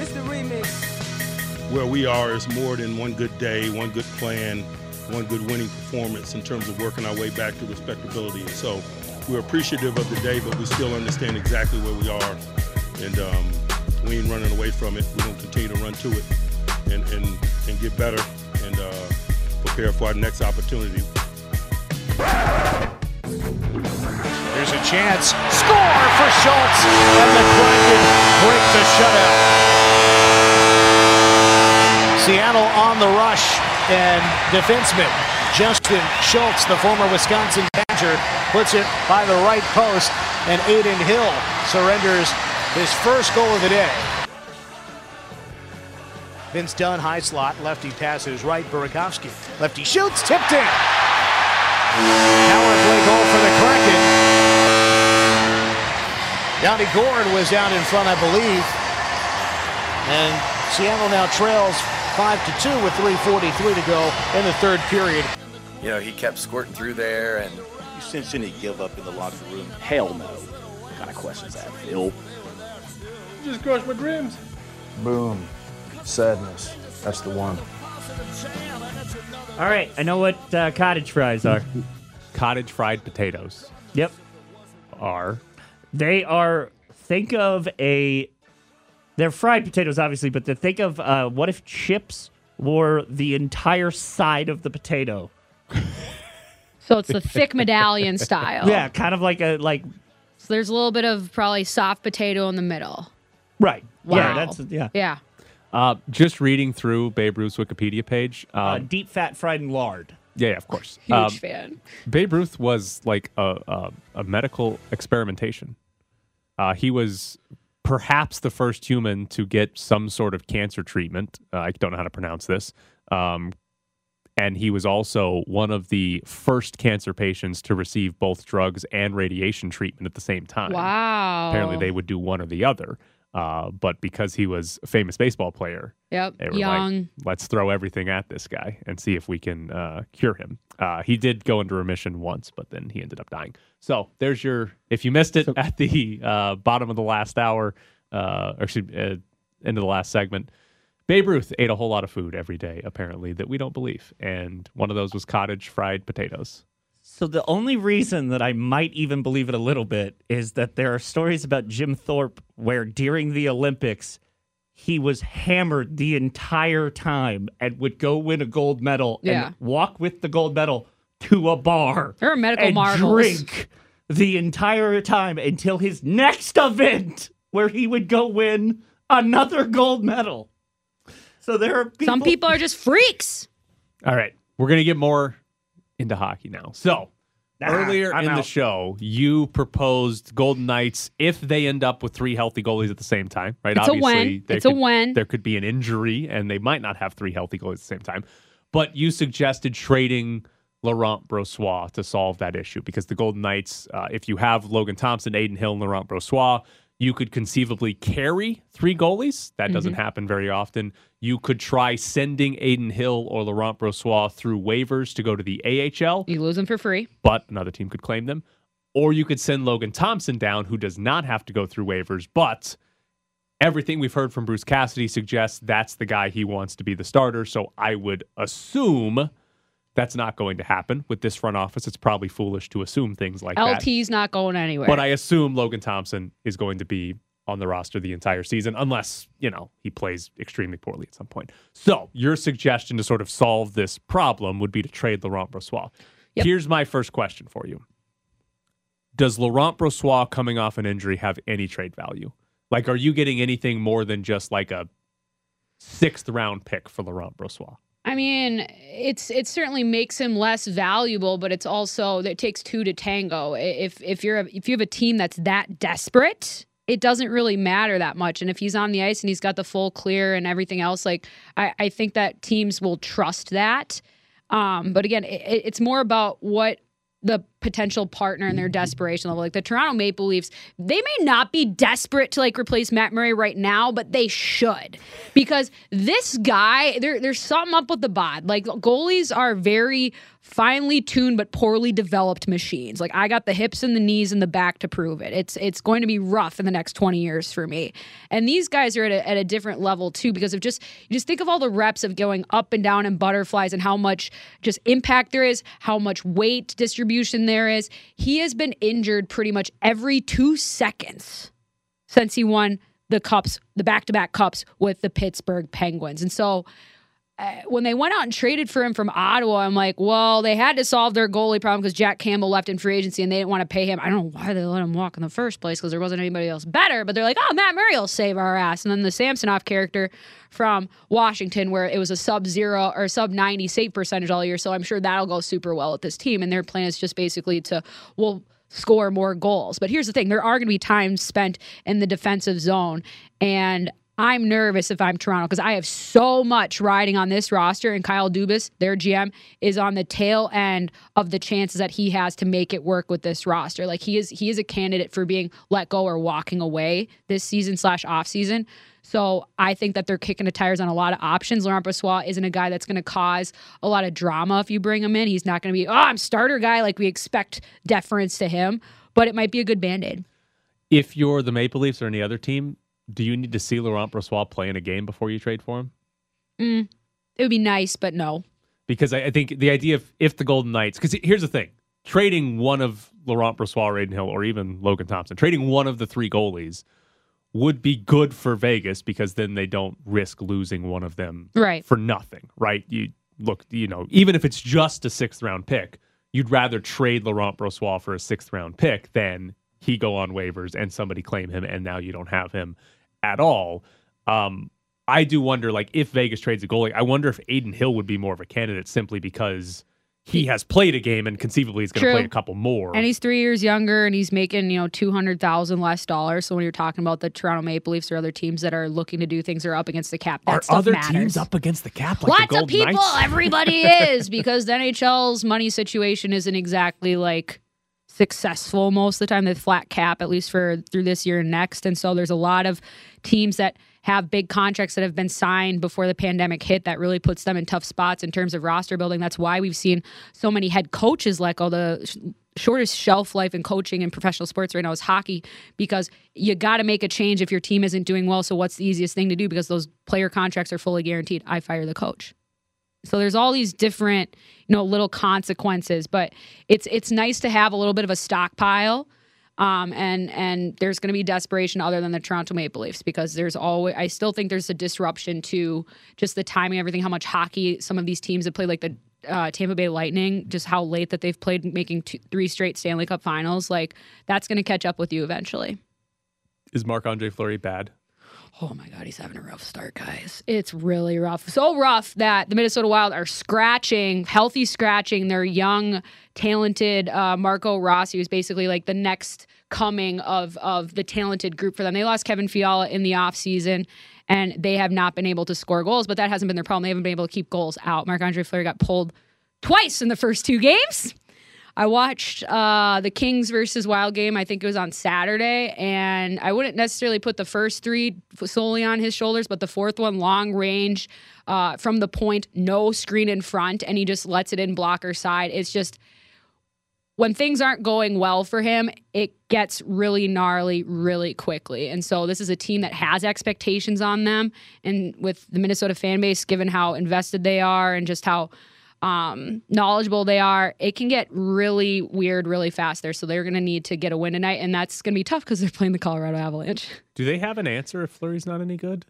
This the remix. Where we are is more than one good day, one good plan, one good winning performance in terms of working our way back to respectability. And so we're appreciative of the day, but we still understand exactly where we are. And um, we ain't running away from it. We're going to continue to run to it and, and, and get better and uh, prepare for our next opportunity. There's a chance. Score for Schultz. And the Kraken break the shutout. Seattle on the rush. And defenseman Justin Schultz, the former Wisconsin Badger, puts it by the right post. And Adin Hill surrenders his first goal of the day. Vince Dunn, high slot, lefty passes right, Burakovsky. Lefty shoots, tipped in. Power play goal for the Kraken. Yanni Gourde was down in front, I believe. And Seattle now trails 5 to 2 with 3.43 to go in the third period. You know, he kept squirting through there and You sense any give up in the locker room? Hell no. What kind of questions that, Phil? Just crushed my dreams. Boom. Sadness. That's the one. All right, I know what uh, cottage fries are. Cottage fried potatoes yep, are they are. Think of a. They're fried potatoes, obviously, but to think of uh, what if chips were the entire side of the potato? So it's the thick medallion style. Yeah, kind of like a like. So there's a little bit of probably soft potato in the middle. Right. Yeah, that's yeah. Yeah. uh, just reading through Babe Ruth's Wikipedia page. Um, Uh, deep fat fried in lard. yeah, yeah, of course. Huge Um, fan. Babe Ruth was like a, a, a medical experimentation. Uh, he was perhaps the first human to get some sort of cancer treatment. Uh, I don't know how to pronounce this. Um, and he was also one of the first cancer patients to receive both drugs and radiation treatment at the same time. Wow. Apparently, they would do one or the other. Uh, but because he was a famous baseball player, Yep. they were Young. like, let's throw everything at this guy and see if we can uh, cure him. Uh, he did go into remission once, but then he ended up dying. So there's your, if you missed it at the uh, bottom of the last hour, uh, or excuse me, uh, end of the last segment, Babe Ruth ate a whole lot of food every day, apparently, that we don't believe. And one of those was cottage fried potatoes. So the only reason that I might even believe it a little bit is that there are stories about Jim Thorpe where during the Olympics he was hammered the entire time and would go win a gold medal Yeah. and walk with the gold medal to a bar There are medical and marvels. drink the entire time until his next event where he would go win another gold medal. So there are people, Some people are just freaks. All right. We're going to get more into hockey now. So, Nah, earlier I'm in the show, you proposed Golden Knights if they end up with three healthy goalies at the same time, right? It's a win. there It's a could- win. There could be an injury and they might not have three healthy goalies at the same time. But you suggested trading Laurent Brossoit to solve that issue because the Golden Knights, uh, if you have Logan Thompson, Adin Hill, and Laurent Brossoit, you could conceivably carry three goalies. That doesn't Mm-hmm. happen very often. You could try sending Adin Hill or Laurent Brossoit through waivers to go to the AHL, You lose them for free. but another team could claim them. Or you could send Logan Thompson down, who does not have to go through waivers, but everything we've heard from Bruce Cassidy suggests that's the guy he wants to be the starter. So I would assume that's not going to happen with this front office. It's probably foolish to assume things like that. LT's not going anywhere. But I assume Logan Thompson is going to be on the roster the entire season, unless, you know, he plays extremely poorly at some point. So your suggestion to sort of solve this problem would be to trade Laurent Brossoit. Yep. Here's my first question for you. Does Laurent Brossoit coming off an injury have any trade value? Like, are you getting anything more than just like a sixth round pick for Laurent Brossoit? I mean, it's it certainly makes him less valuable, but it's also it takes two to tango. If if you're a, if you have a team that's that desperate, it doesn't really matter that much. And if he's on the ice and he's got the full clear and everything else, like I, I think that teams will trust that. Um, but again, it, it's more about what the potential partner in their desperation level. Like the Toronto Maple Leafs, they may not be desperate to like replace Matt Murray right now, but they should because this guy, there, there's something up with the bod. Like goalies are very finely tuned but poorly developed machines. Like I got the hips and the knees and the back to prove it. It's it's going to be rough in the next 20 years for me. And these guys are at a, at a different level too because of just you just think of all the reps of going up and down in butterflies and how much just impact there is, how much weight distribution there is. He has been injured pretty much every 2 seconds since he won the cups, the back-to-back cups with the Pittsburgh Penguins. And so Uh, when they went out and traded for him from Ottawa, I'm like, well, they had to solve their goalie problem because Jack Campbell left in free agency and they didn't want to pay him. I don't know why they let him walk in the first place because there wasn't anybody else better. But they're like, oh, Matt Murray will save our ass. And then the Samsonov character from Washington, where it was a sub zero or sub 90 save percentage all year. So I'm sure that'll go super well with this team. And their plan is just basically to, well, score more goals. But here's the thing there are going to be times spent in the defensive zone. And I'm nervous if I'm Toronto because I have so much riding on this roster, and Kyle Dubas, their GM, is on the tail end of the chances that he has to make it work with this roster. Like he is, he is a candidate for being let go or walking away this season slash off season. So I think that they're kicking the tires on a lot of options. Laurent Brossoit isn't a guy that's going to cause a lot of drama if you bring him in. He's not going to be, oh, I'm starter guy like we expect deference to him, but it might be a good band aid. If you're the Maple Leafs or any other team, do you need to see Laurent Brossoit play in a game before you trade for him? Mm, it would be nice, but no. Because I, I think the idea of if the Golden Knights, because here's the thing trading one of Laurent Brossoit, Adin Hill, or even Logan Thompson, trading one of the three goalies would be good for Vegas because then they don't risk losing one of them right. for nothing, right? You look, you know, even if it's just a sixth round pick, you'd rather trade Laurent Brossoit for a sixth round pick than he go on waivers and somebody claim him and now you don't have him at all. Um, I do wonder, like, if Vegas trades a goalie, I wonder if Adin Hill would be more of a candidate simply because he has played a game and conceivably he's going to play a couple more. And he's three years younger and he's making, you know, 200000 less dollars. So when you're talking about the Toronto Maple Leafs or other teams that are looking to do things are up against the cap, that are stuff other matters. teams up against the cap? Like Lots the of people. Knights? Everybody is because the NHL's money situation isn't exactly like successful most of the time. They flat cap, at least for through this year and next. And so there's a lot of teams that have big contracts that have been signed before the pandemic hit that really puts them in tough spots in terms of roster building. That's why we've seen so many head coaches let go. The shortest shelf life in coaching in professional sports right now is hockey because you got to make a change if your team isn't doing well. So what's the easiest thing to do because those player contracts are fully guaranteed? I fire the coach. So there's all these different, you know, little consequences, but it's it's nice to have a little bit of a stockpile. Um, and and there's going to be desperation other than the Toronto Maple Leafs because there's always I still think there's a disruption to just the timing, everything, how much hockey some of these teams have played, like the uh, Tampa Bay Lightning, just how late that they've played, making two, three straight Stanley Cup Finals. Like that's going to catch up with you eventually. Is Marc Andre Fleury bad? Oh my God, he's having a rough start, guys. It's really rough. So rough that the Minnesota Wild are scratching, healthy scratching their young, talented uh, Marco Rossi, who's basically like the next coming of of the talented group for them. They lost Kevin Fiala in the offseason and they have not been able to score goals, but that hasn't been their problem. They haven't been able to keep goals out. Marc Andre Fleury got pulled twice in the first two games. I watched uh, the Kings versus Wild game. I think it was on Saturday, and I wouldn't necessarily put the first three solely on his shoulders, but the fourth one, long range uh, from the point, no screen in front, and he just lets it in blocker side. It's just when things aren't going well for him, it gets really gnarly really quickly. And so this is a team that has expectations on them, and with the Minnesota fan base, given how invested they are and just how um, knowledgeable they are, it can get really weird really fast there. So they're going to need to get a win tonight, and that's going to be tough because they're playing the Colorado Avalanche. Do they have an answer if Fleury's not any good?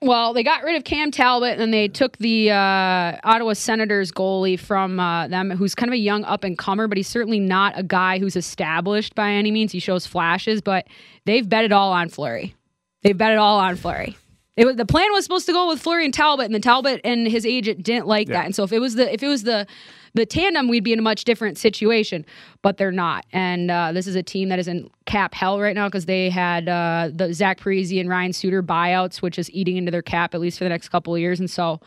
Well, they got rid of Cam Talbot and they took the uh, Ottawa Senators goalie from uh, them, who's kind of a young up and comer, but he's certainly not a guy who's established by any means. He shows flashes, but they've bet it all on Fleury. They've bet it all on Fleury. It was the plan was supposed to go with Fleury and Talbot, and the Talbot and his agent didn't like Yeah. that. And so if it was the if it was the the tandem, we'd be in a much different situation. But they're not. And uh, this is a team that is in cap hell right now because they had uh, the Zach Parise and Ryan Suter buyouts, which is eating into their cap at least for the next couple of years. And so,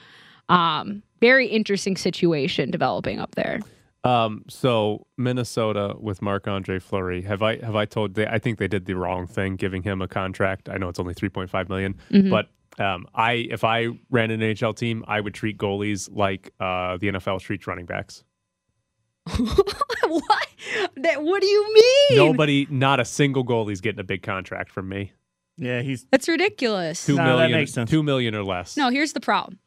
um, very interesting situation developing up there. Um, so Minnesota with Marc Andre Fleury, have I have I told? They, I think they did the wrong thing giving him a contract. I know it's only three point five million, Mhm. but um, I if I ran an NHL team, I would treat goalies like uh, the NFL treats running backs. what? That, what do you mean? Nobody, not a single goalie's getting a big contract from me. Yeah, he's That's ridiculous. Two No, million, that makes sense. two million or less. No, here's the problem.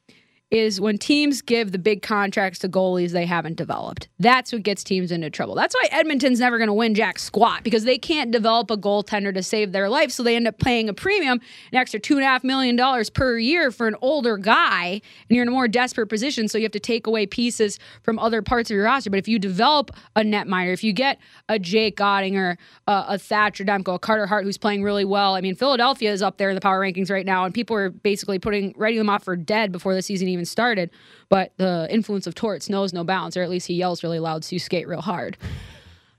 Is when teams give the big contracts to goalies they haven't developed. That's what gets teams into trouble. That's why Edmonton's never going to win jack squat because they can't develop a goaltender to save their life. So they end up paying a premium, an extra two and a half million dollars per year for an older guy, and you're in a more desperate position. So you have to take away pieces from other parts of your roster. But if you develop a netminder, if you get a Jake Oettinger, a, a Thatcher Demko, a Carter Hart who's playing really well. I mean, Philadelphia is up there in the power rankings right now, and people are basically putting writing them off for dead before the season even started. But the influence of Torts knows no bounds, or at least he yells really loud, so you skate real hard.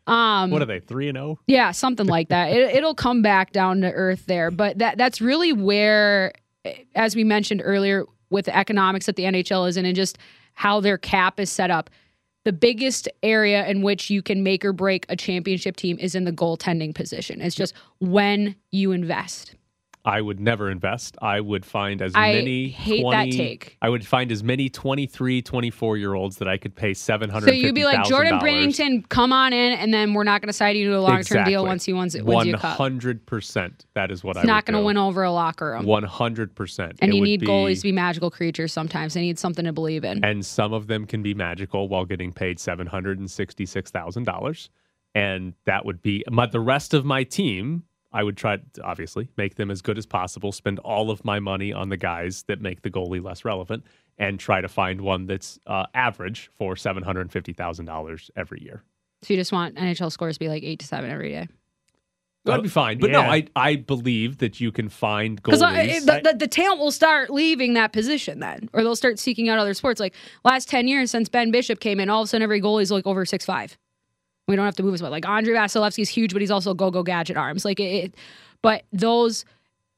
Um, What are they? Three and oh? zero. yeah, something like that. It, it'll come back down to earth there, but that that's really where, as we mentioned earlier, with the economics that the NHL is in, and just how their cap is set up. The biggest area in which you can make or break a championship team is in the goaltending position. It's just when you invest. I would never invest. I would find as I many hate that take. I would find as many 23, 24 year olds that I could pay $750,000. So you'd be like Jordan Binnington, come on in, and then we're not going to sign you to a long term deal once he wins, wins you a 100%. That is what It's I not going to win over a locker room. 100%. and It you need be- goalies to be magical creatures sometimes. They need something to believe in. And some of them can be magical while getting paid $766,000. And that would be my, the rest of my team. I would try to obviously make them as good as possible, spend all of my money on the guys that make the goalie less relevant, and try to find one that's uh, average for $750,000 every year. So you just want NHL scores to be like eight to seven every day. That'd be fine. But no. I, I believe that you can find Because goalies. the, the, the talent will start leaving that position then, or they'll start seeking out other sports. Like last 10 years since Ben Bishop came in, all of a sudden every goalie's like over six five. We don't have to move as well. Like Andre is huge, but he's also go go gadget arms. Like it, it, but those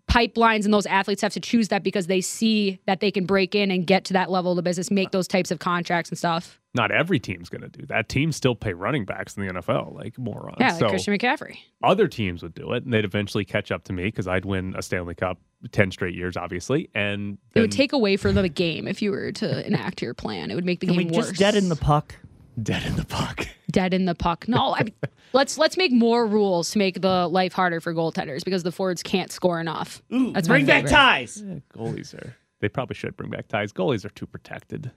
pipelines and those athletes have to choose that because they see that they can break in and get to that level of the business, make those types of contracts and stuff. Not every team's going to do that. Teams still pay running backs in the NFL, like morons. Yeah, like so Christian McCaffrey. other teams would do it, and they'd eventually catch up to me because I'd win a Stanley Cup ten straight years, obviously. And It would take away from the game if you were to enact your plan. It would make the can we game just worse. dead in the puck? Dead in the puck. dead in the puck. No, I, let's let's make more rules to make the life harder for goaltenders because the forwards can't score enough. Ooh, That's bring back ties. Eh, goalies are. They probably should bring back ties. Goalies are too protected.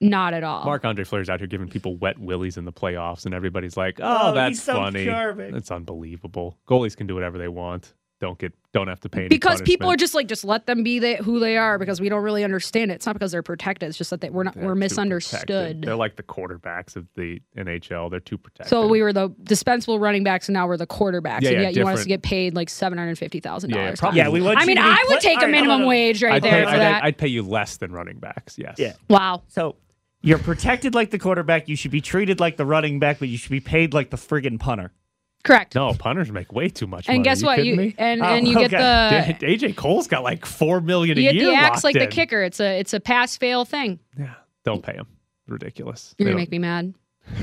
Not at all. Marc Andre Fleury's out here giving people wet willies in the playoffs, and everybody's like, "Oh, Oh, that's he's so funny. charming." That's unbelievable." Goalies can do whatever they want. Don't get. Don't have to pay any because people are just like just let them be the, who they are because we don't really understand it. It's not because they're protected. It's just that they, we're not They're we're misunderstood. protected. They're like the quarterbacks of the NHL. They're too protected. So we were the dispensable running backs, and now we're the quarterbacks. Yeah, and yeah, yet you want us to get paid like seven hundred fifty thousand Yeah, dollars. Yeah, we want I mean, I would pla- take a minimum hold on. wage right I'd there pay, for I'd, that. I'd pay you less than running backs. Yes. Yeah. wow. So you're protected like the quarterback. You should be treated like the running back, but you should be paid like the friggin' punter. Correct. No, punters make way too much money. and guess you what? You me? and Oh, and you get okay. the AJ Cole's got like four million a you get year. the axe locked like the kicker. It's a it's a pass fail thing. Yeah, don't pay him. Ridiculous. You're They gonna don't- make me mad.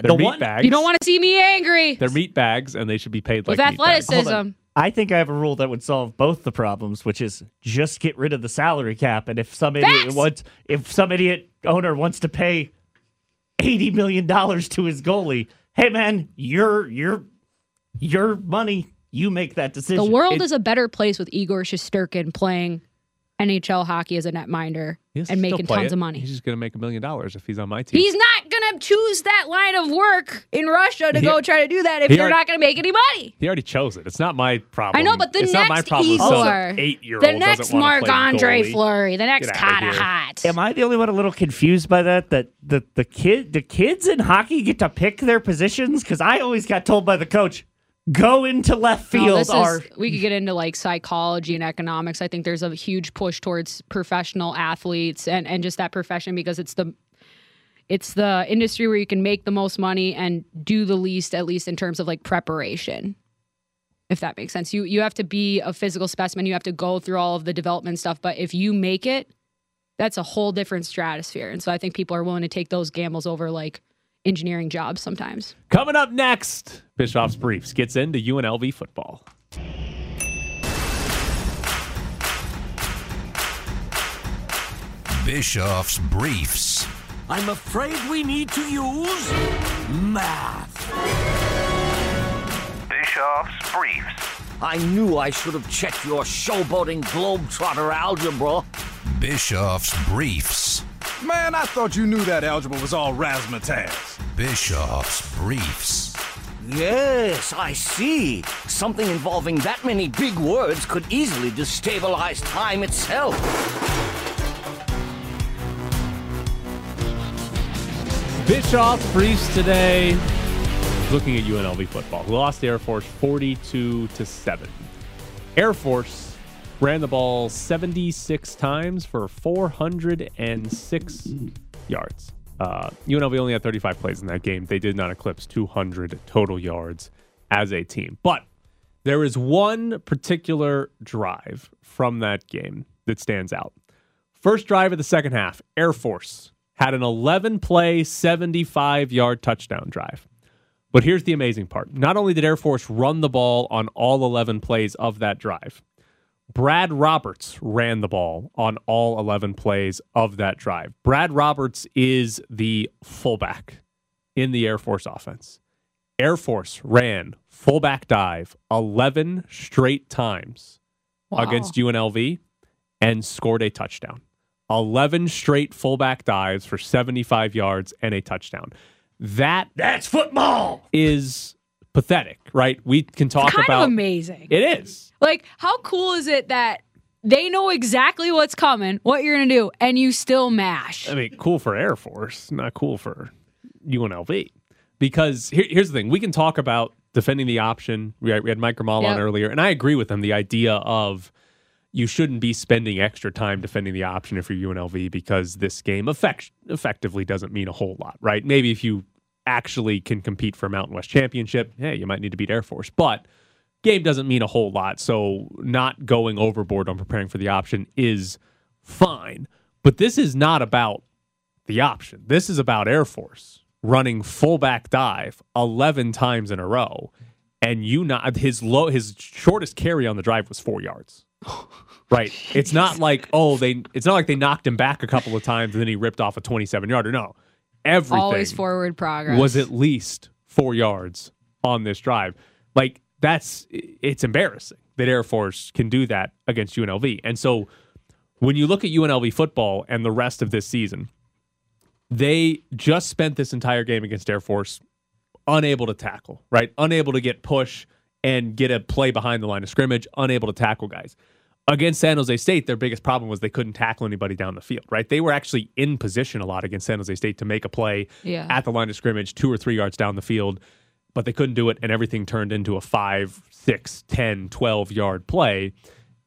They're The meat one- bags. You don't want to see me angry They're meat bags, and they should be paid like with athleticism. I think I have a rule that would solve both the problems, which is just get rid of the salary cap. And if some idiot Facts! wants, if some idiot owner wants to pay eighty million dollars to his goalie, hey man, your your your money, you make that decision. The world It- is a better place with Igor Shesterkin playing NHL hockey as a netminder He'll and making tons it. of money. He's just gonna make a million dollars if he's on my team. He's not going to choose that line of work in Russia to He- go try to do that if you're already- not going to make any money. he already chose it. It's not my problem. I know, but the it's next not my problem. Igor, Some eight-year-old the next Marc Andre. Fleury, the next Get outta kind of hot. Am I the only one a little confused by that? That the the kid the kids in hockey get to pick their positions? Because I always got told by the coach, go into left No, field. is- we could get into like psychology and economics. I think there's a huge push towards professional athletes and, and just that profession because it's the it's the industry where you can make the most money and do the least, at least in terms of like preparation. If that makes sense. You you have to be a physical specimen. You have to go through all of the development stuff. But if you make it, that's a whole different stratosphere. And so I think people are willing to take those gambles over like engineering jobs sometimes. Coming up next, Bischoff's Briefs gets into UNLV football. Bischoff's Briefs. I'm afraid we need to use math. Bischoff's Briefs. I knew I should have checked your showboating globetrotter algebra. Bischoff's Briefs. Man, I thought you knew that algebra was all razzmatazz. Bischoff's Briefs. Yes, I see. Something involving that many big words could easily destabilize time itself. Bischoff's Briefs today. Looking at UNLV football, who lost Air Force 42 to 7. Air Force ran the ball 76 times for 406 yards. Uh, UNLV only had 35 plays in that game. They did not eclipse 200 total yards as a team. But there is one particular drive from that game that stands out. First drive of the second half, Air Force had an 11 play, 75 yard touchdown drive. But here's the amazing part. Not only did Air Force run the ball on all 11 plays of that drive, Brad Roberts ran the ball on all 11 plays of that drive. Brad Roberts is the fullback in the Air Force offense. Air Force ran fullback dive 11 straight times Wow. against UNLV and scored a touchdown. 11 straight fullback dives for 75 yards and a touchdown. That That's football. is pathetic, right? We can talk about amazing. It is. Like, how cool is it that they know exactly what's coming, what you're going to do, and you still mash? I mean, cool for Air Force, not cool for UNLV. Because here, here's the thing: we can talk about defending the option. We had, we had Mike Ramal on earlier, and I agree with him. The idea of you shouldn't be spending extra time defending the option if you're UNLV because this game effect, effectively doesn't mean a whole lot, right? Maybe if you actually can compete for a Mountain West championship, hey, you might need to beat Air Force, but game doesn't mean a whole lot. So not going overboard on preparing for the option is fine. But this is not about the option. This is about Air Force running fullback dive 11 times in a row. And you not his low his shortest carry on the drive was 4 yards. Right. It's not like, oh, they it's not like they knocked him back a couple of times and then he ripped off a 27 yarder. No. Everything Always forward progress. was at least four yards on this drive. Like that's it's embarrassing that Air Force can do that against UNLV. And so when you look at UNLV football and the rest of this season, they just spent this entire game against Air Force unable to tackle, right? Unable to get push and get a play behind the line of scrimmage, unable to tackle guys. Against San Jose State, their biggest problem was they couldn't tackle anybody down the field, right? They were actually in position a lot against San Jose State to make a play Yeah. at the line of scrimmage, two or three yards down the field, but they couldn't do it, and everything turned into a five, six, 10, 12 yard play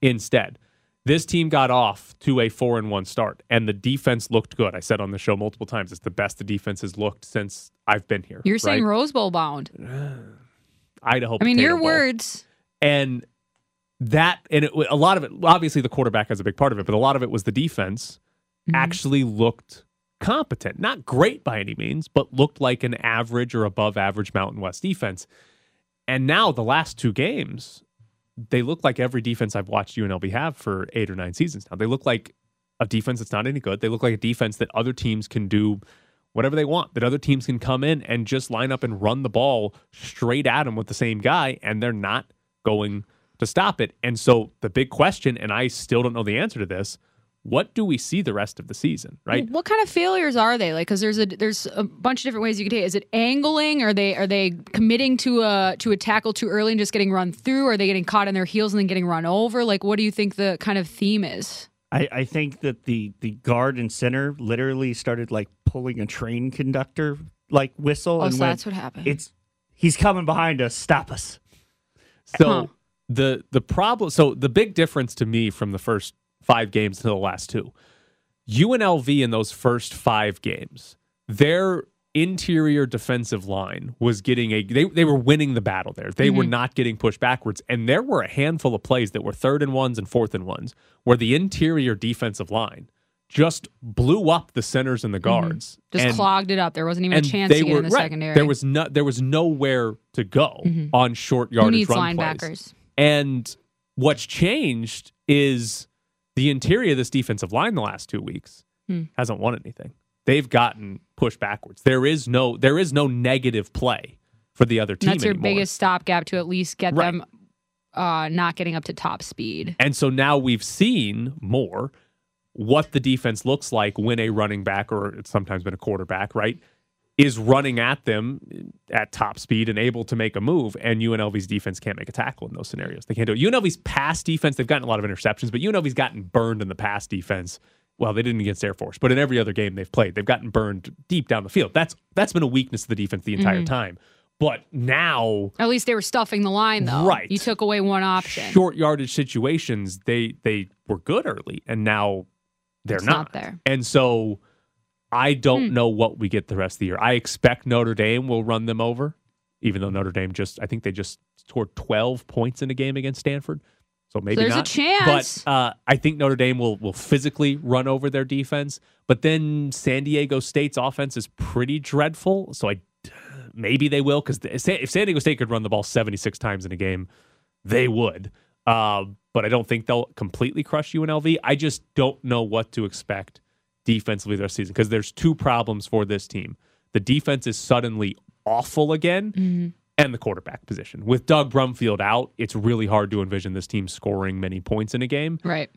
instead. This team got off to a four and one start, and the defense looked good. I said on the show multiple times, it's the best the defense has looked since I've been here. You're saying? Rose Bowl bound. Idaho. I mean, your Bowl. words. and that and it, a lot of it obviously the quarterback has a big part of it but a lot of it was the defense Mm-hmm. actually looked competent. Not great by any means but looked like an average or above average mountain west defense. And now the last two games they look like every defense i've watched unlv have for eight or nine seasons now. They look like a defense that's not any good. They look like a defense that other teams can do whatever they want that other teams can come in and just line up and run the ball straight at them with the same guy and they're not going to stop it. And so the big question, and I still don't know the answer to this, what do we see the rest of the season, right? What kind of failures are they? Like, because there's a there's a bunch of different ways you can take. it. Is it angling? Are they are they committing to a to a tackle too early and just getting run through? Are they getting caught in their heels and then getting run over? Like, what do you think the kind of theme is? I, I think that the the guard and center literally started like pulling a train conductor like whistle. Oh, and so went, that's what happened. It's he's coming behind us. Stop us. So Huh. The the problem so the big difference to me from the first five games to the last two, UNLV in those first five games, their interior defensive line was getting a they, they were winning the battle there. They were not getting pushed backwards. And there were a handful of plays that were third and ones and fourth and ones where the interior defensive line just blew up the centers and the guards. Just And- clogged it up. There wasn't even a chance they to get were in the right. secondary. There was no there was nowhere to go Mhm. on short Who yardage needs run linebackers? plays. And what's changed is the interior of this defensive line the last two weeks Hmm. hasn't won anything. They've gotten pushed backwards. There is no there is no negative play for the other team And that's your anymore. biggest stopgap to at least get Right. them uh, not getting up to top speed. And so now we've seen more what the defense looks like when a running back or it's sometimes been a quarterback, right, is running at them at top speed and able to make a move. And UNLV's defense can't make a tackle in those scenarios. They can't do it. UNLV's pass defense, they've gotten a lot of interceptions, but UNLV's gotten burned in the pass defense. Well, they didn't against Air Force, but in every other game they've played, they've gotten burned deep down the field. That's that's been a weakness of the defense the entire Mhm. time. But now At least they were stuffing the line, though. Right. You took away one option. short yardage situations, they they were good early, and now they're not. not there. And so I don't Hmm. know what we get the rest of the year. I expect Notre Dame will run them over, even though Notre Dame just I think they just scored twelve points in a game against Stanford. So maybe there's a not. chance. But uh, I think Notre Dame will will physically run over their defense. But then San Diego State's offense is pretty dreadful. So I maybe they will because if San Diego State could run the ball 76 times in a game, they would. Uh, but I don't think they'll completely crush UNLV. I just don't know what to expect defensively this season because there's two problems for this team. The defense is suddenly awful again, Mm-hmm. and the quarterback position. With Doug Brumfield out, it's really hard to envision this team scoring many points in a game. Right.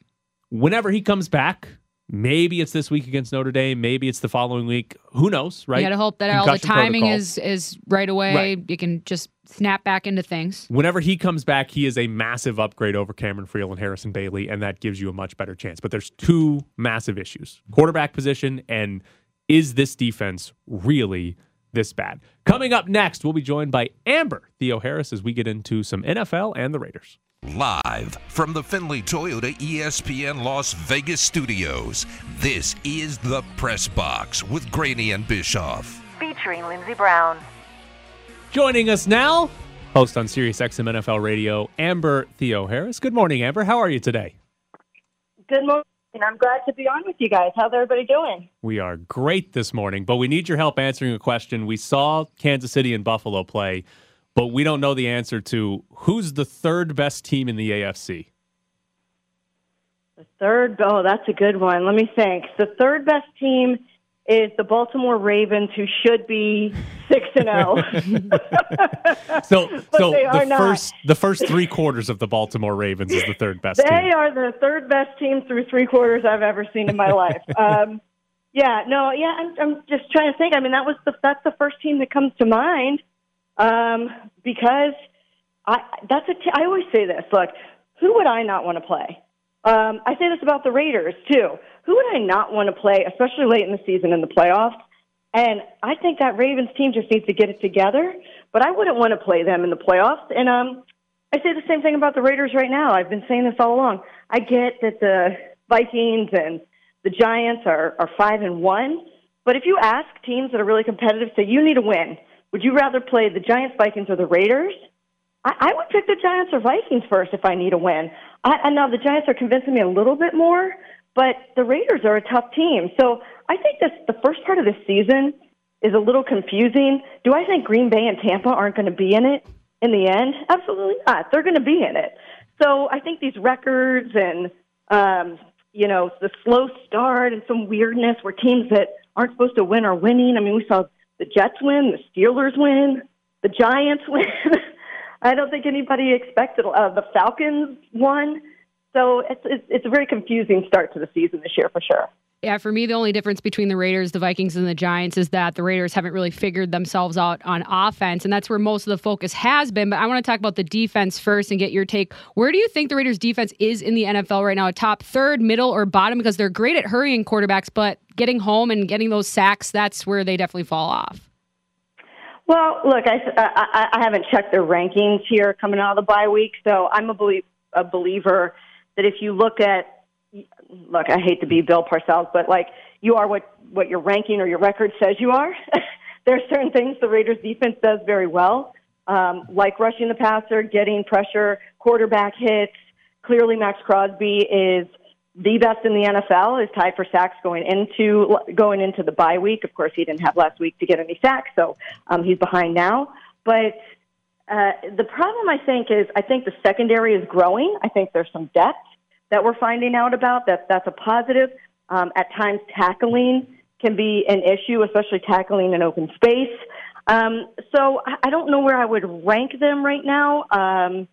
Whenever he comes back, maybe it's this week against Notre Dame, maybe it's the following week. Who knows, right? You got to hope that all the timing protocol. is is right away. Right. You can just snap back into things. Whenever he comes back, he is a massive upgrade over Cameron Friel and Harrison Bailey, and that gives you a much better chance. But there's two massive issues quarterback position, and is this defense really this bad? Coming up next, we'll be joined by Amber Theoharis as we get into some NFL and the Raiders. Live from the Finley Toyota ESPN Las Vegas studios, this is the Press Box with Graney and Bischoff. Featuring Lindsey Brown. Joining us now, host on Sirius XM NFL Radio, Amber Theoharis. Good morning, Amber. How are you today? Good morning. I'm glad to be on with you guys. How's everybody doing? We are great this morning, but we need your help answering a question. We saw Kansas City and Buffalo play, but we don't know the answer to who's the third best team in the AFC. The third, oh, that's a good one. Let me think. The third best team is the Baltimore Ravens, who should be six and zero. So, But so they the are not. first the first three quarters of the Baltimore Ravens is the third best They team. are the third best team through three quarters I've ever seen in my life. Um, yeah, no, yeah, I'm, I'm just trying to think. I mean, that was the that's the first team that comes to mind um, because I that's a t- I always say this. Look, who would I not want to play? Um, I say this about the Raiders too. Who would I not want to play, especially late in the season in the playoffs? And I think that Ravens team just needs to get it together. But I wouldn't want to play them in the playoffs. And um, I say the same thing about the Raiders right now. I've been saying this all along. I get that the Vikings and the Giants are, are five and one, but if you ask teams that are really competitive, say you need a win, would you rather play the Giants, Vikings, or the Raiders? I, I would pick the Giants or Vikings first if I need a win. I, I know the Giants are convincing me a little bit more, but the Raiders are a tough team. So I think this the first part of the season is a little confusing. Do I think Green Bay and Tampa aren't going to be in it in the end? Absolutely not. They're going to be in it. So I think these records and um, you know the slow start and some weirdness where teams that aren't supposed to win are winning. I mean, we saw the Jets win, the Steelers win, the Giants win. I don't think anybody expected uh, the Falcons won. So it's, it's it's a very confusing start to the season this year for sure. Yeah, for me, the only difference between the Raiders, the Vikings, and the Giants is that the Raiders haven't really figured themselves out on offense, and that's where most of the focus has been. But I want to talk about the defense first and get your take. Where do you think the Raiders' defense is in the NFL right now? Top third, middle, or bottom? Because they're great at hurrying quarterbacks, but getting home and getting those sacks, that's where they definitely fall off. Well, look, I, I, I haven't checked their rankings here coming out of the bye week, so I'm a, belie- a believer that if you look at, look, I hate to be Bill Parcells, but like you are what what your ranking or your record says you are. there are certain things the Raiders defense does very well, um, like rushing the passer, getting pressure, quarterback hits. Clearly, Maxx Crosby is the best in the NFL, is tied for sacks going into going into the bye week. Of course, he didn't have last week to get any sacks, so um, he's behind now. But uh, the problem, I think, is I think the secondary is growing. I think there's some depth that we're finding out about. That that's a positive. Um, at times, tackling can be an issue, especially tackling in open space. Um, so I, don't know where I would rank them right now. Um,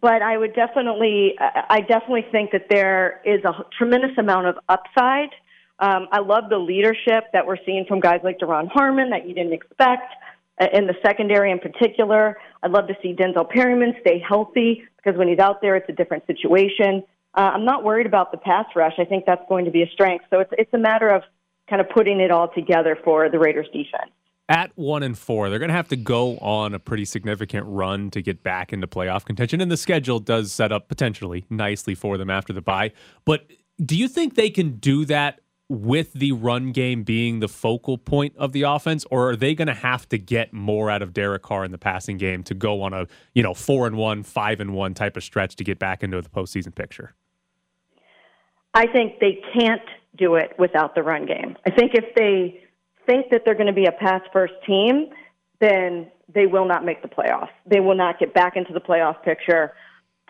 but I would definitely, I definitely think that there is a tremendous amount of upside. Um, I love the leadership that we're seeing from guys like Duron Harmon that you didn't expect uh, in the secondary in particular. I'd love to see Denzel Perryman stay healthy because when he's out there, it's a different situation. Uh, I'm not worried about the pass rush. I think that's going to be a strength. So it's it's a matter of kind of putting it all together for the Raiders defense at one and four, they're going to have to go on a pretty significant run to get back into playoff contention. And the schedule does set up potentially nicely for them after the bye. But do you think they can do that with the run game being the focal point of the offense, or are they going to have to get more out of Derek Carr in the passing game to go on a you know four and one, five and one type of stretch to get back into the postseason picture? I think they can't do it without the run game. I think if they think that they're going to be a pass first team, then they will not make the playoffs. They will not get back into the playoff picture.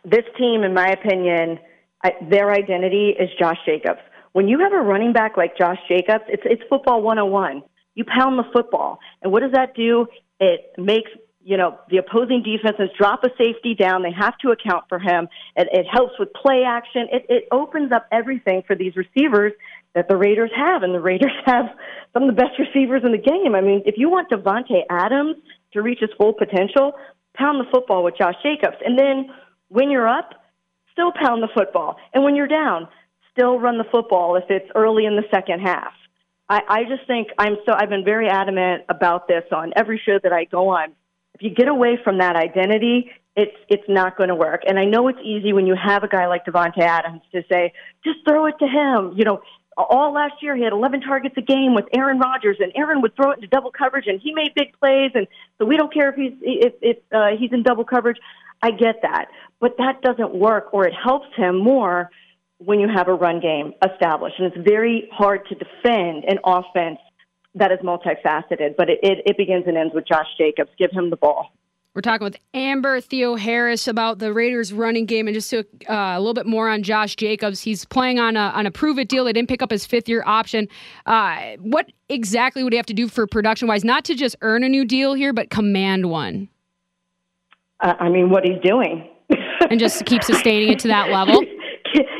This team, in my opinion, I, their identity is Josh Jacobs. When you have a running back like Josh Jacobs, it's it's football 101. You pound the football. And what does that do? It makes you know the opposing defenses drop a safety down. They have to account for him. It, it helps with play action. It, it opens up everything for these receivers that the Raiders have, and the Raiders have some of the best receivers in the game. I mean, if you want Davante Adams to reach his full potential, pound the football with Josh Jacobs, and then when you're up, still pound the football, and when you're down, still run the football if it's early in the second half. I, I just think I'm so I've been very adamant about this on every show that I go on. If you get away from that identity, it's it's not going to work. And I know it's easy when you have a guy like Davante Adams to say, just throw it to him. You know, all last year he had 11 targets a game with Aaron Rodgers, and Aaron would throw it into double coverage, and he made big plays, and so we don't care if he's if, if uh, he's in double coverage. I get that, but that doesn't work, or it helps him more when you have a run game established, and it's very hard to defend an offense that is multifaceted. But it, it, it begins and ends with Josh Jacobs. Give him the ball. We're talking with Amber Theoharis about the Raiders running game and just to, uh, a little bit more on Josh Jacobs. He's playing on a, on a prove it deal. They didn't pick up his fifth year option. Uh, what exactly would he have to do for production wise? Not to just earn a new deal here, but command one? Uh, I mean, what he's doing. and just keep sustaining it to that level?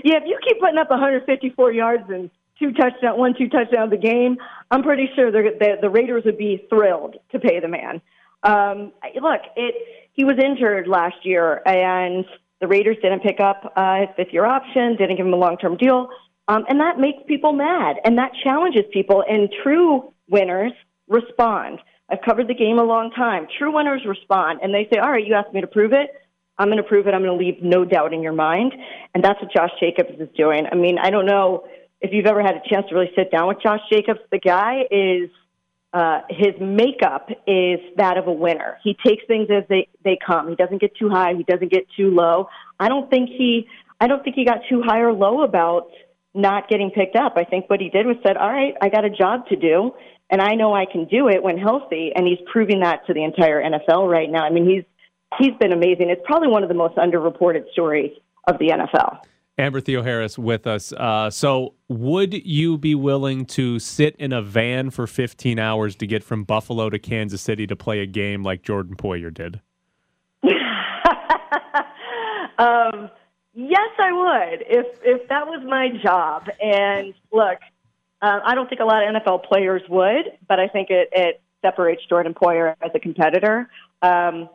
Yeah, if you keep putting up 154 yards and two touchdown, one, two touchdowns a game, I'm pretty sure the, the Raiders would be thrilled to pay the man. Um, look, it he was injured last year, and the Raiders didn't pick up uh, his fifth year option, didn't give him a long term deal, um, and that makes people mad, and that challenges people. And true winners respond. I've covered the game a long time. True winners respond, and they say, "All right, you asked me to prove it. I'm going to prove it. I'm going to leave no doubt in your mind." And that's what Josh Jacobs is doing. I mean, I don't know if you've ever had a chance to really sit down with Josh Jacobs. The guy is uh, his makeup is that of a winner. He takes things as they, they come. He doesn't get too high. He doesn't get too low. I don't think he I don't think he got too high or low about not getting picked up. I think what he did was said, "All right, I got a job to do, and I know I can do it when healthy." And he's proving that to the entire NFL right now. I mean, he's he's been amazing. It's probably one of the most underreported stories of the NFL. Amber Theoharis with us. Uh, so, would you be willing to sit in a van for 15 hours to get from Buffalo to Kansas City to play a game like Jordan Poyer did? um, yes, I would if if that was my job. And look, uh, I don't think a lot of NFL players would, but I think it, it separates Jordan Poyer as a competitor. Um,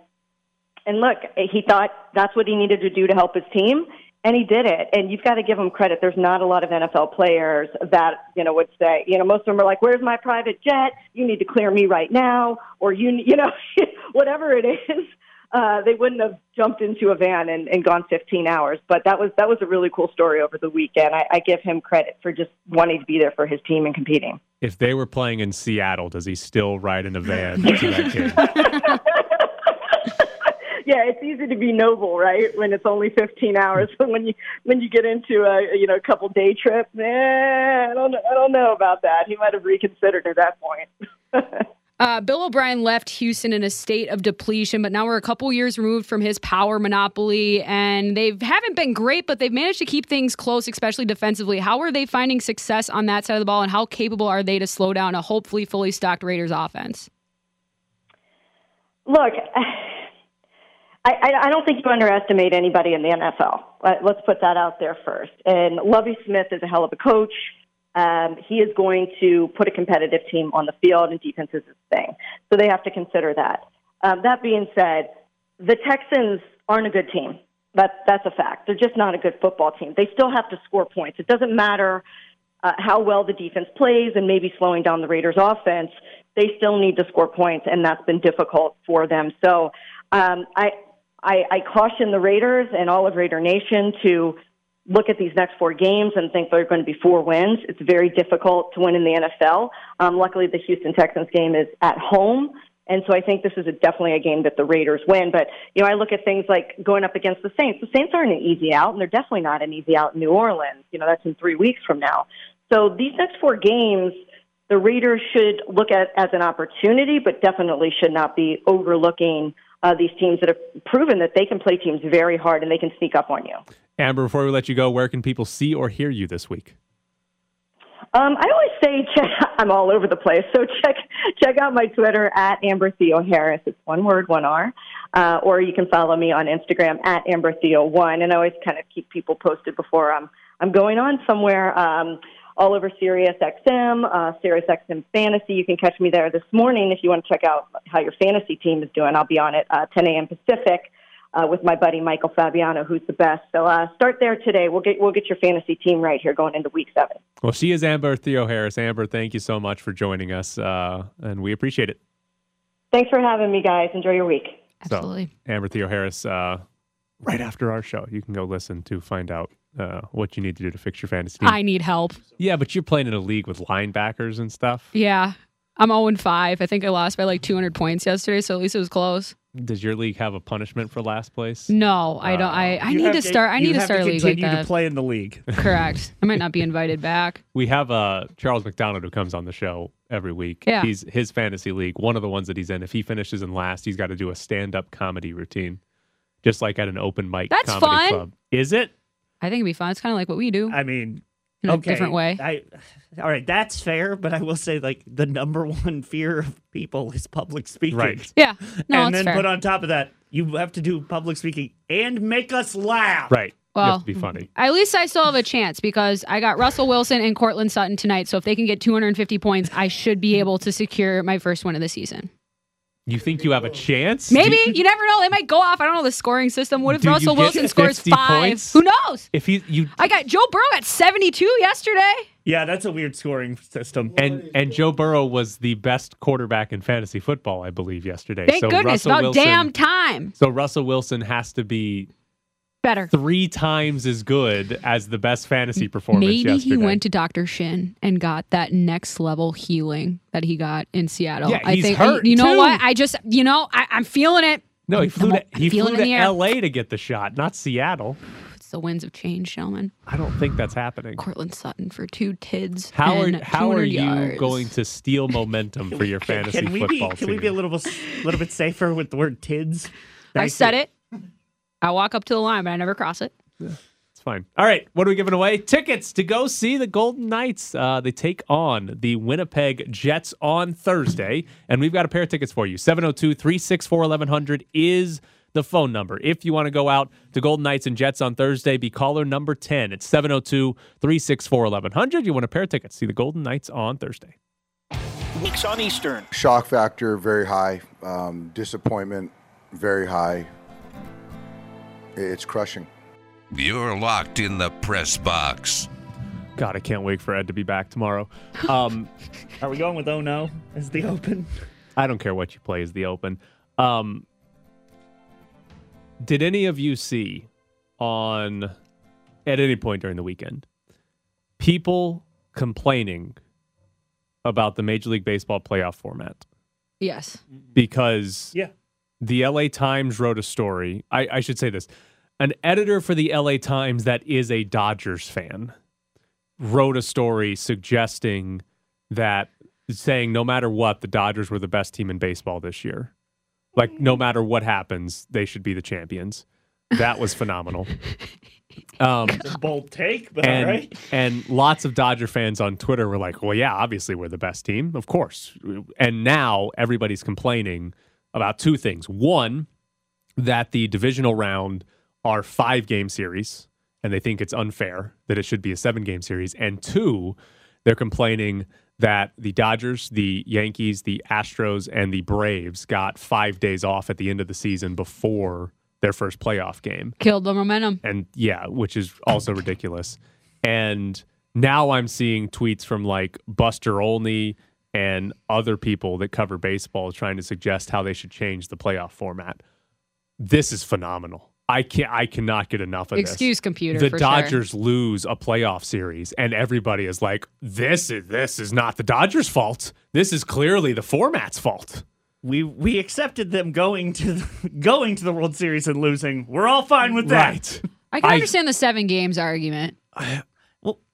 and look, he thought that's what he needed to do to help his team and he did it. And you've got to give him credit. There's not a lot of NFL players that, you know, would say, you know, most of them are like, where's my private jet? You need to clear me right now. Or you, you know, whatever it is. Uh, they wouldn't have jumped into a van and, and gone 15 hours. But that was, that was a really cool story over the weekend. I, I give him credit for just wanting to be there for his team and competing. If they were playing in Seattle, does he still ride in a van to that game? yeah, it's easy to be noble, right? When it's only 15 hours. But when you when you get into a you know a couple day trip, eh, I don't I don't know about that. He might have reconsidered at that point. Uh, Bill O'Brien left Houston in a state of depletion, but now we're a couple years removed from his power monopoly, and they haven't been great, but they've managed to keep things close, especially defensively. How are they finding success on that side of the ball, and how capable are they to slow down a hopefully fully stocked Raiders offense? Look, I, I, don't think you underestimate anybody in the NFL. Uh, Let's put that out there first. And Lovie Smith is a hell of a coach. Um, he is going to put a competitive team on the field, and defense is his thing. So they have to consider that. Um, that being said, the Texans aren't a good team. That, that's a fact. They're just not a good football team. They still have to score points. It doesn't matter uh, how well the defense plays and maybe slowing down the Raiders' offense. They still need to score points, and that's been difficult for them. So um, I, I, I caution the Raiders and all of Raider Nation to look at these next four games and think they're going to be four wins. It's very difficult to win in the NFL. Um, luckily, the Houston Texans game is at home. And so I think this is a, definitely a game that the Raiders win. But, you know, I look at things like going up against the Saints. The Saints aren't an easy out, and they're definitely not an easy out in New Orleans. You know, that's in three weeks from now. So these next four games, the Raiders should look at as an opportunity, but definitely should not be overlooking uh, these teams that have proven that they can play teams very hard and they can sneak up on you. Amber, before we let you go, where can people see or hear you this week? Um, I always say check, I'm all over the place, so check check out my Twitter at Amber Theoharis. It's one word, one R. Uh, or you can follow me on Instagram at Amber Theo One, and I always kind of keep people posted before I'm I'm going on somewhere. Um, all over Sirius XM, uh, Sirius XM Fantasy. You can catch me there this morning if you want to check out how your fantasy team is doing. I'll be on at uh, 10 a.m. Pacific uh, with my buddy Michael Fabiano, who's the best. So uh, start there today. We'll get we'll get your fantasy team right here going into week seven. Well, she is Amber Theoharis. Amber, thank you so much for joining us, uh, and we appreciate it. Thanks for having me, guys. Enjoy your week. Absolutely. So, Amber Theoharis, uh, right after our show, you can go listen to find out uh, what you need to do to fix your fantasy team. I need help. Yeah, but you're playing in a league with linebackers and stuff. Yeah. I'm 0 5. I think I lost by like 200 points yesterday, so at least it was close. Does your league have a punishment for last place? No, I don't. I, I You need have to start. I you need to have start a league like continue that. to play in the league. Correct. I might not be invited back. We have uh, Charles McDonald who comes on the show every week. Yeah. He's his fantasy league, one of the ones that he's in. If he finishes in last, he's got to do a stand-up comedy routine, just like at an open mic That's comedy fun. club. Is it? I think it'd be fun. It's kind of like what we do. I mean, in a different way. I, all right, that's fair, but I will say, like, the number one fear of people is public speaking. Right. Yeah. No, and it's then fair. put on top of that, you have to do public speaking and make us laugh. Right. you Well, have to be funny. At least I still have a chance because I got Russell Wilson and Courtland Sutton tonight. So if they can get 250 points, I should be able to secure my first win of the season. You think you have a chance? Maybe Do you, never know. They might go off. I don't know the scoring system. What if Do Russell Wilson scores five? points? Who knows? If he you I got Joe Burrow at 72 yesterday. Yeah, that's a weird scoring system. and and Joe Burrow was the best quarterback in fantasy football, I believe, yesterday. Thank so goodness. Russell About Wilson, damn time. So Russell Wilson has to be Better. three times as good as the best fantasy performance Maybe yesterday. he went to Dr. Shin and got that next level healing that he got in Seattle. Yeah, I he's think hurt, you know too. what? I just you know, I, I'm feeling it. no, he flew I'm- to he I'm feeling flew to air. L.A. to get the shot, not Seattle. It's the winds of change, gentlemen. I don't think that's happening. Courtland Sutton for two tids. How are and how are you yards. going to steal momentum for your Can- fantasy can we football be can team? we be a little bit little bit safer with the word tids? I said you. it. I walk up to the line, but I never cross it. Yeah, It's fine. All right, what are we giving away? Tickets to go see the Golden Knights. Uh, they take on the Winnipeg Jets on Thursday, and we've got a pair of tickets for you. 702 364 1100 is the phone number. If you want to go out to Golden Knights and Jets on Thursday, be caller number 10. It's 702 364 1100. You want a pair of tickets. See the Golden Knights on Thursday. Weeks on Eastern. Shock factor very high. Um, disappointment very high. It's crushing. You're locked in the press box. God, I can't wait for Ed to be back tomorrow. Um, Are we going with oh no as the open? I don't care what you play as the open. Um, did any of you see on at any point during the weekend people complaining about the Major League Baseball playoff format Yes. because Yeah. the LA Times wrote a story. I, I should say this. An editor for the LA Times that is a Dodgers fan wrote a story suggesting that saying no matter what, the Dodgers were the best team in baseball this year. Like no matter what happens, they should be the champions. That was phenomenal. Um, It's a bold take, but and, all right. and lots of Dodger fans on Twitter were like, well, yeah, obviously we're the best team. Of course. And now everybody's complaining about two things. One, that the divisional round are five game series, and they think it's unfair that it should be a seven game series. And two, they're complaining that the Dodgers, the Yankees, the Astros, and the Braves got five days off at the end of the season before their first playoff game Killed the momentum. and yeah, which is also ridiculous. And now I'm seeing tweets from like Buster Olney and other people that cover baseball trying to suggest how they should change the playoff format. This is phenomenal. I can't. I cannot get enough of this. Excuse computer, The for sure. Dodgers lose a playoff series, and everybody is like, "This is this is not the Dodgers' fault. This is clearly the format's fault." We we accepted them going to the, going to the World Series and losing. We're all fine with that. Right. I can I- understand the seven games argument.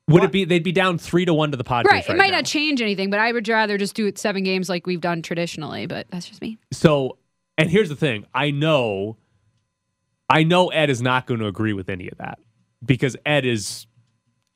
Would it be? They'd be down three to one to the Padres. Right. It right might now. not change anything, but I would rather just do it seven games like we've done traditionally, but that's just me. So, and here's the thing: I know, I know Ed is not going to agree with any of that because Ed is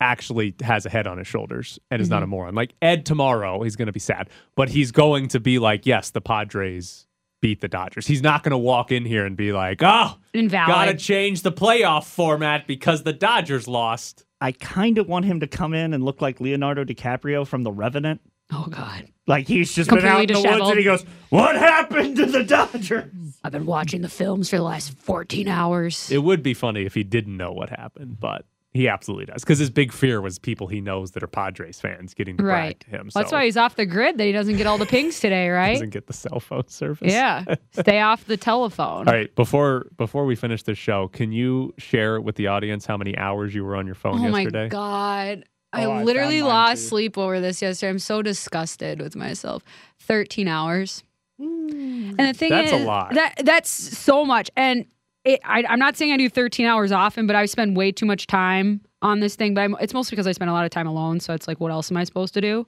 actually has a head on his shoulders and is not a Mm-hmm. moron. Like Ed tomorrow, he's going to be sad, but he's going to be like, "Yes, the Padres beat the Dodgers." He's not going to walk in here and be like, "Oh, Invalid. gotta change the playoff format because the Dodgers lost." I kind of want him to come in and look like Leonardo DiCaprio from The Revenant. Oh God. Like he's just been out in the Completely woods and he goes, "What happened to the Dodgers?" I've been watching the films for the last 14 hours. It would be funny if he didn't know what happened, but he absolutely does because his big fear was people he knows that are Padres fans getting to brag Right. to him. That's why he's off the grid that he doesn't get all the pings today, right? He doesn't get the cell phone service. Yeah. Stay off the telephone. All right. Before before we finish this show, can you share with the audience how many hours you were on your phone yesterday? Oh my yesterday? God. Oh, I I found literally mine lost too. sleep over this yesterday. I'm so disgusted with myself. 13 hours. Mm. And the thing That's a is, lot. that that's so much. And it, I, I'm not saying I do 13 hours often, but I spend way too much time on this thing. But I'm, it's mostly because I spend a lot of time alone. So it's like, what else am I supposed to do?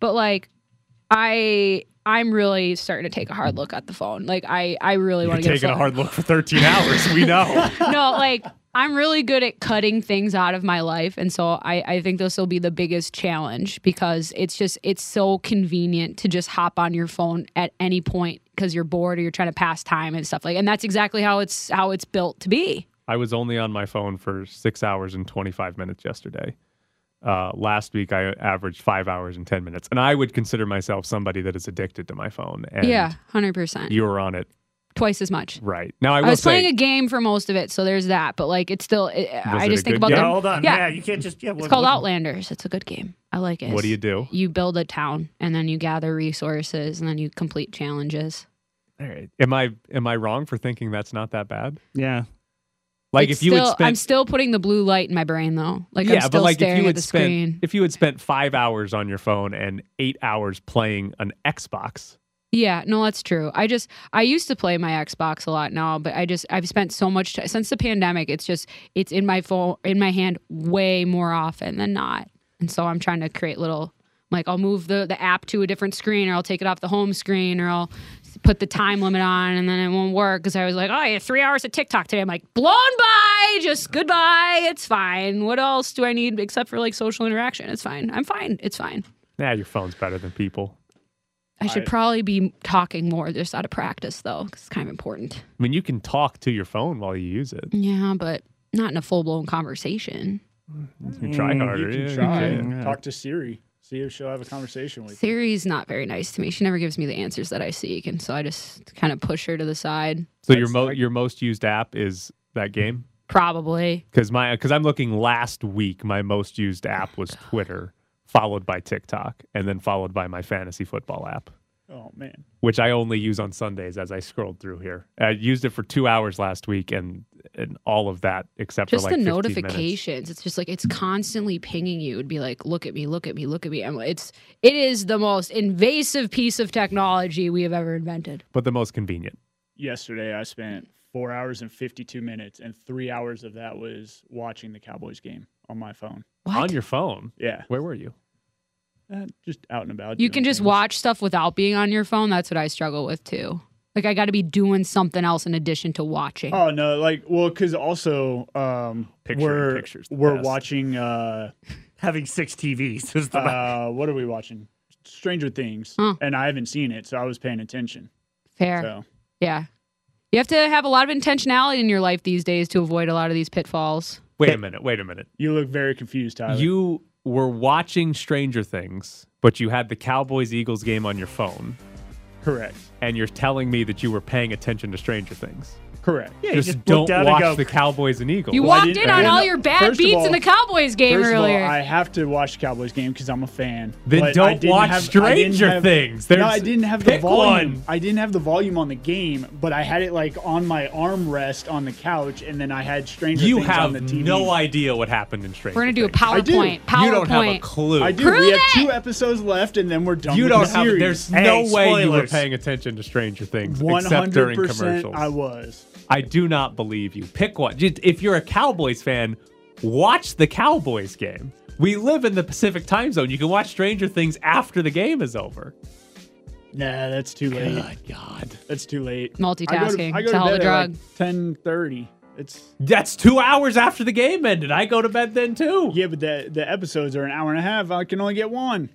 But like, I I'm really starting to take a hard look at the phone. Like I I really want to get taking a phone. hard look for 13 hours. We know. no, like I'm really good at cutting things out of my life. And so I, I think this will be the biggest challenge because it's just it's so convenient to just hop on your phone at any point because you're bored or you're trying to pass time and stuff like and that's exactly how it's how it's built to be. I was only on my phone for six hours and 25 minutes yesterday. Uh, last week, I averaged five hours and 10 minutes. And I would consider myself somebody that is addicted to my phone. And yeah, hundred percent. You were on it Twice as much. right. Now, I I, was say, playing a game for most of it, so there's that. But like, it's still. It, I it just think about game? the. Yeah, hold on. Yeah, Yeah, you can't just. Yeah, it's what- called what- Outlanders. It's a good game. I like it. what do you do? You build a town, and then you gather resources, and then you complete challenges. All right. Am I am I wrong for thinking that's not that bad? Yeah. Like It's if you still, had spent I'm still putting the blue light in my brain though. Like yeah, I'm still but like if you at had spent screen. if you had spent five hours on your phone and eight hours playing an Xbox, Yeah, no, that's true. I just I used to play my Xbox a lot now, but I just I've spent so much time since the pandemic. It's just it's in my phone in my hand way more often than not, and so I'm trying to create little like I'll move the the app to a different screen, or I'll take it off the home screen, or I'll put the time limit on, and then it won't work because I was like, oh, had three hours of TikTok today. I'm like, blown by, just goodbye. It's fine. What else do I need except for like social interaction? It's fine. I'm fine. It's fine. yeah, your phone's better than people. I should probably be talking more just out of practice though, 'cause it's kind of important. I mean, you can talk to your phone while you use it. Yeah, but not in a full blown conversation. You can try Mm, harder. You yeah, can try. can. Talk to Siri. See if she'll have a conversation with you. Siri's not very nice to me. She never gives me the answers that I seek, and so I just kind of push her to the side. So your mo- your most used app is that game? Probably. Because my because I'm looking last week, my most used app was Twitter, followed by TikTok, and then followed by my fantasy football app, Oh man. which I only use on Sundays as I scrolled through here. I used it for two hours last week, and and all of that except Just for like the 15 minutes. notifications. It's just like it's constantly pinging you. It'd be like, look at me, look at me, look at me. I'm, it's it is the most invasive piece of technology we have ever invented. but the most convenient. yesterday I spent four hours and 52 minutes, and three hours of that was watching the Cowboys game on my phone. What? On your phone. Yeah. Where were you? Uh, just out and about. You can just things. watch stuff without being on your phone. That's what I struggle with too. Like I got to be doing something else in addition to watching. Oh no, like well, because also um, Picture we're picture's we're best. watching. Uh, Having six TVs is the uh, what are we watching? Stranger Things, Huh. and I haven't seen it, so I was paying attention. Fair. So Yeah. You have to have a lot of intentionality in your life these days to avoid a lot of these pitfalls. Wait a minute. Wait a minute. you look very confused, Tyler. You were watching Stranger Things, but you had the Cowboys Eagles game on your phone, correct? And you're telling me that you were paying attention to Stranger Things. Correct. Yeah, just, just don't looked down and watch go- the Cowboys and Eagles. You Well, walked in on all your bad first of beats in the Cowboys game First earlier. Of all, I have to watch the Cowboys game because I'm a fan. Then but I don't didn't watch have- Stranger have- Things. no, I didn't have the volume. one. I didn't have the volume on the game, but I had it like on my armrest on the couch, and then I had Stranger you Things on have the TV. You have no idea what happened in Stranger We're gonna do a Things. I do. PowerPoint. PowerPoint. You don't have a clue. I do. Prove we have it! two episodes left, and then we're done. You with don't the have. series. There's Hey, no way you were paying attention to Stranger Things One except during commercials. I was. I do not believe you. Pick one. If you're a Cowboys fan, watch the Cowboys game. We live in the Pacific time zone. You can watch Stranger Things after the game is over. Nah, that's too late. Good God. That's too late. Multitasking. I go It's to, a hell of bed a at like drug. ten thirty. It's That's two hours after the game ended. I go to bed then too. yeah, but the the episodes are an hour and a half. I can only get one.